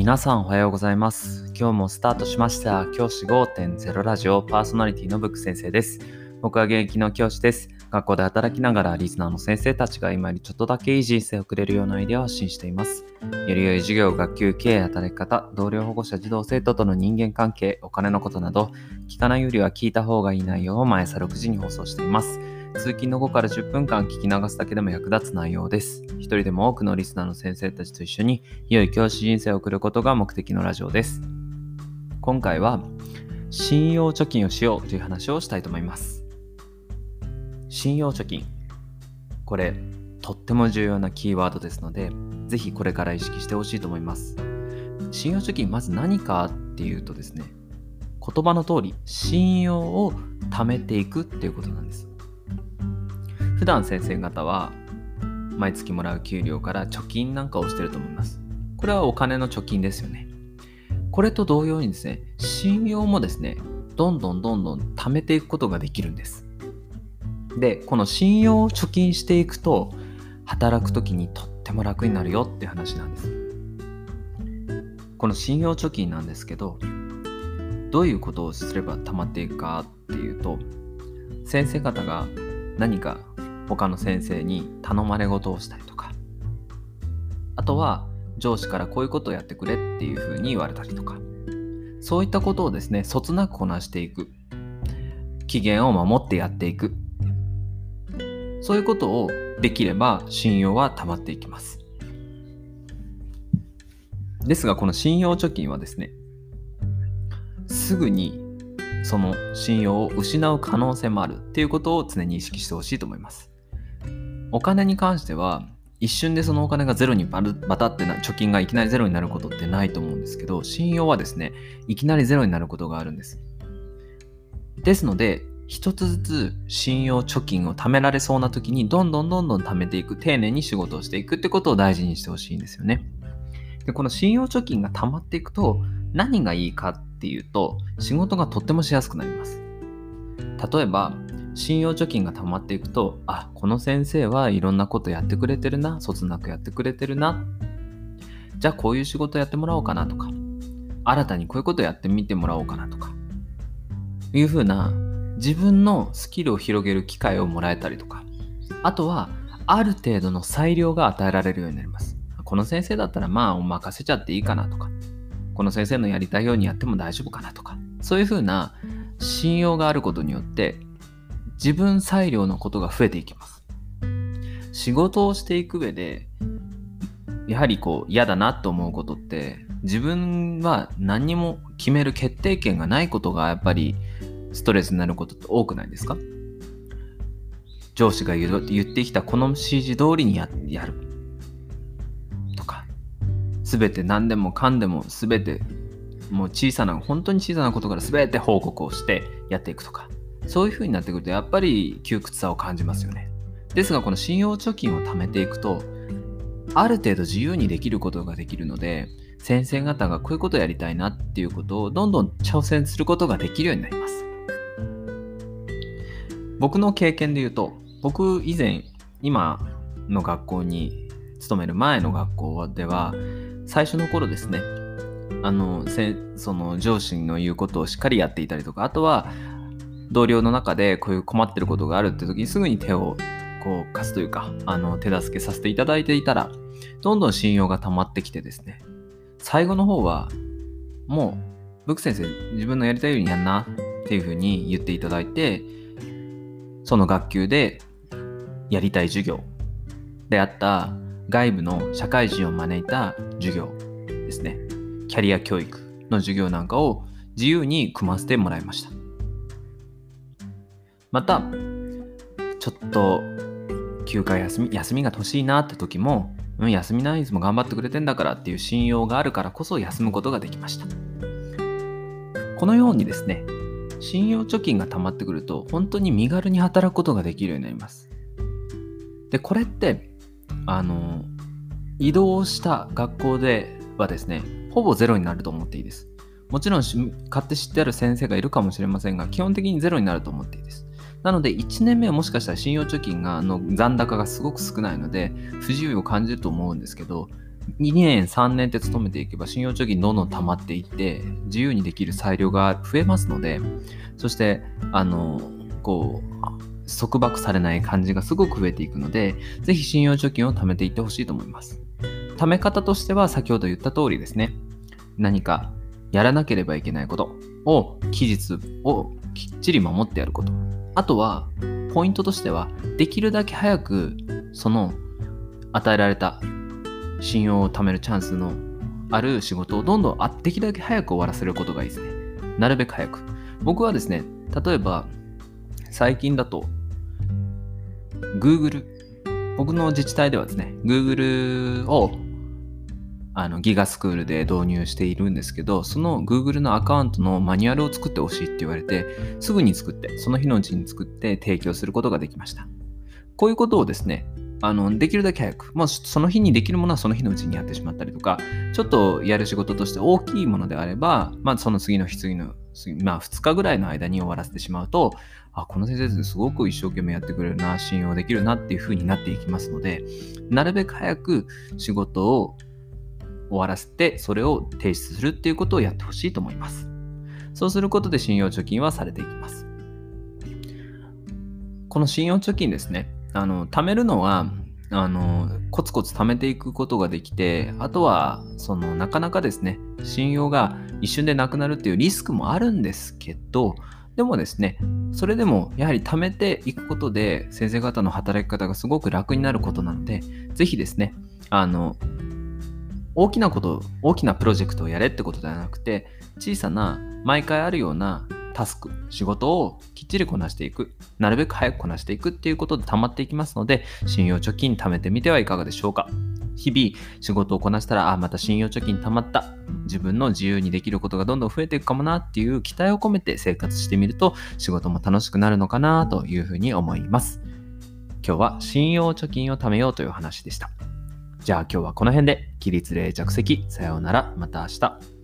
皆さんおはようございます。今日もスタートしました。教師5.0ラジオパーソナリティのブック先生です。僕は現役の教師です。学校で働きながらリスナーの先生たちが今よりちょっとだけいい人生をくれるようなアイデアを発信しています。より良い授業、学級、経営、働き方、同僚保護者、児童生徒との人間関係、お金のことなど、聞かないよりは聞いた方がいい内容を毎朝6時に放送しています。通勤の後から10分間聞き流すだけでも役立つ内容です。一人でも多くのリスナーの先生たちと一緒に良い教師人生を送ることが目的のラジオです。今回は信用貯金をしようという話をしたいと思います。信用貯金。これ、とっても重要なキーワードですので、ぜひこれから意識してほしいと思います。信用貯金、まず何かっていうとですね、言葉の通り、信用を貯めていくっていうことなんです。普段先生方は毎月もらう給料から貯金なんかをしてると思います。これはお金の貯金ですよね。これと同様にですね、信用もですね、どんどんどんどん貯めていくことができるんです。で、この信用を貯金していくと、働く時にとっても楽になるよって話なんです。この信用貯金なんですけど、どういうことをすれば貯まっていくかっていうと、先生方が何か他の先生に頼まれ事をしたりとか。あとは上司からこういうことをやってくれっていうふうに言われたりとか。そういったことをですねそつなくこなしていく。期限を守ってやっていく。そういうことをできれば信用は溜まっていきます。ですがこの信用貯金はですねすぐにその信用を失う可能性もあるっていうことを常に意識してほしいと思います。お金に関しては一瞬でそのお金がゼロにババタってな貯金がいきなりゼロになることってないと思うんですけど信用はですねいきなりゼロになることがあるんです。ですので一つずつ信用貯金を貯められそうな時にどんどんどんどん貯めていく丁寧に仕事をしていくってことを大事にしてほしいんですよね。でこの信用貯金が貯まっていくと何がいいかっていうと仕事がとってもしやすくなります例えば信用貯金が溜まっていくとあこの先生はいろんなことやってくれてるなそつなくやってくれてるな。じゃあこういう仕事やってもらおうかなとか新たにこういうことやってみてもらおうかなとか。いうふうな自分のスキルを広げる機会をもらえたりとか。あとはある程度の裁量が与えられるようになります。この先生だったらまあお任せちゃっていいかなとか。この先生のやりたいようにやっても大丈夫かなとか。そういうふうな信用があることによって自分裁量のことが増えていきます。仕事をしていく上でやはりこう嫌だなと思うことって自分は何にも決める決定権がないことがやっぱりストレスになることって多くないですか？上司が言ってきたこの指示通りにややる全て何でもかんでも全てもう小さな本当に小さなことから全て報告をしてやっていくとか。そういう風になってくるとやっぱり窮屈さを感じますよね。ですがこの信用貯金を貯めていくとある程度自由にできることができるので先生方がこういうことをやりたいなっていうことをどんどん挑戦することができるようになります。僕の経験で言うと僕以前今の学校に勤める前の学校では最初の頃ですねあのその上司の言うことをしっかりやっていたりとかあとは同僚の中でこういう困ってることがあるって時にすぐに手をこう貸すというかあの手助けさせていただいていたらどんどん信用が溜まってきてですね。最後の方はもうブック先生自分のやりたいようにやんなっていうふうに言っていただいてその学級でやりたい授業であった外部の社会人を招いた授業ですね。キャリア教育の授業なんかを自由に組ませてもらいましたまたちょっと休暇休み休みが欲しいなって時も、うん、休みないいつも頑張ってくれてんだからっていう信用があるからこそ休むことができました。このようにですね信用貯金が溜まってくると本当に身軽に働くことができるようになります。でこれってあの移動した学校ではですねほぼゼロになると思っていいです。もちろん買って知ってある先生がいるかもしれませんが基本的にゼロになると思っていいです。なので1年目はもしかしたら信用貯金がの残高がすごく少ないので不自由を感じると思うんですけど2年、3年って勤めていけば信用貯金どんどん溜まっていって自由にできる裁量が増えますのでそしてあのこう束縛されない感じがすごく増えていくのでぜひ信用貯金を貯めていってほしいと思います。貯め方としては先ほど言った通りですね。何かやらなければいけないことを期日をきっちり守ってやること。あとはポイントとしてはできるだけ早くその与えられた信用を貯めるチャンスのある仕事をどんどんできるだけ早く終わらせることがいいですね。なるべく早く。僕はですね、例えば最近だと Google、僕の自治体ではですね、Google をあのギガスクールで導入しているんですけど、その Google のアカウントのマニュアルを作ってほしいって言われて、すぐに作って、その日のうちに作って提供することができました。こういうことをですね、あのできるだけ早く、まあ、その日にできるものはその日のうちにやってしまったりとか、ちょっとやる仕事として大きいものであれば、まあ、その次の日、次の、まあ、2日ぐらいの間に終わらせてしまうと、あ、この先生すごく一生懸命やってくれるな、信用できるなっていう風になっていきますので、なるべく早く仕事を終わらせて、それを提出するっていうことをやってほしいと思います。そうすることで信用貯金はされていきます。この信用貯金ですね。あの、貯めるのは、あの、コツコツ貯めていくことができて、あとは、その、なかなかですね、信用が一瞬でなくなるっていうリスクもあるんですけど、でもですね、それでもやはり貯めていくことで先生方の働き方がすごく楽になることなので、ぜひですね、あの、大きなこと、大きなプロジェクトをやれってことではなくて、小さな毎回あるようなタスク、仕事をきっちりこなしていく、なるべく早くこなしていくっていうことで溜まっていきますので、信用貯金貯めてみてはいかがでしょうか。日々仕事をこなしたら、あ、また信用貯金貯まった。自分の自由にできることがどんどん増えていくかもなっていう期待を込めて生活してみると、仕事も楽しくなるのかなというふうに思います。今日は信用貯金を貯めようという話でした。じゃあ今日はこの辺で、起立例着席、さようなら、また明日。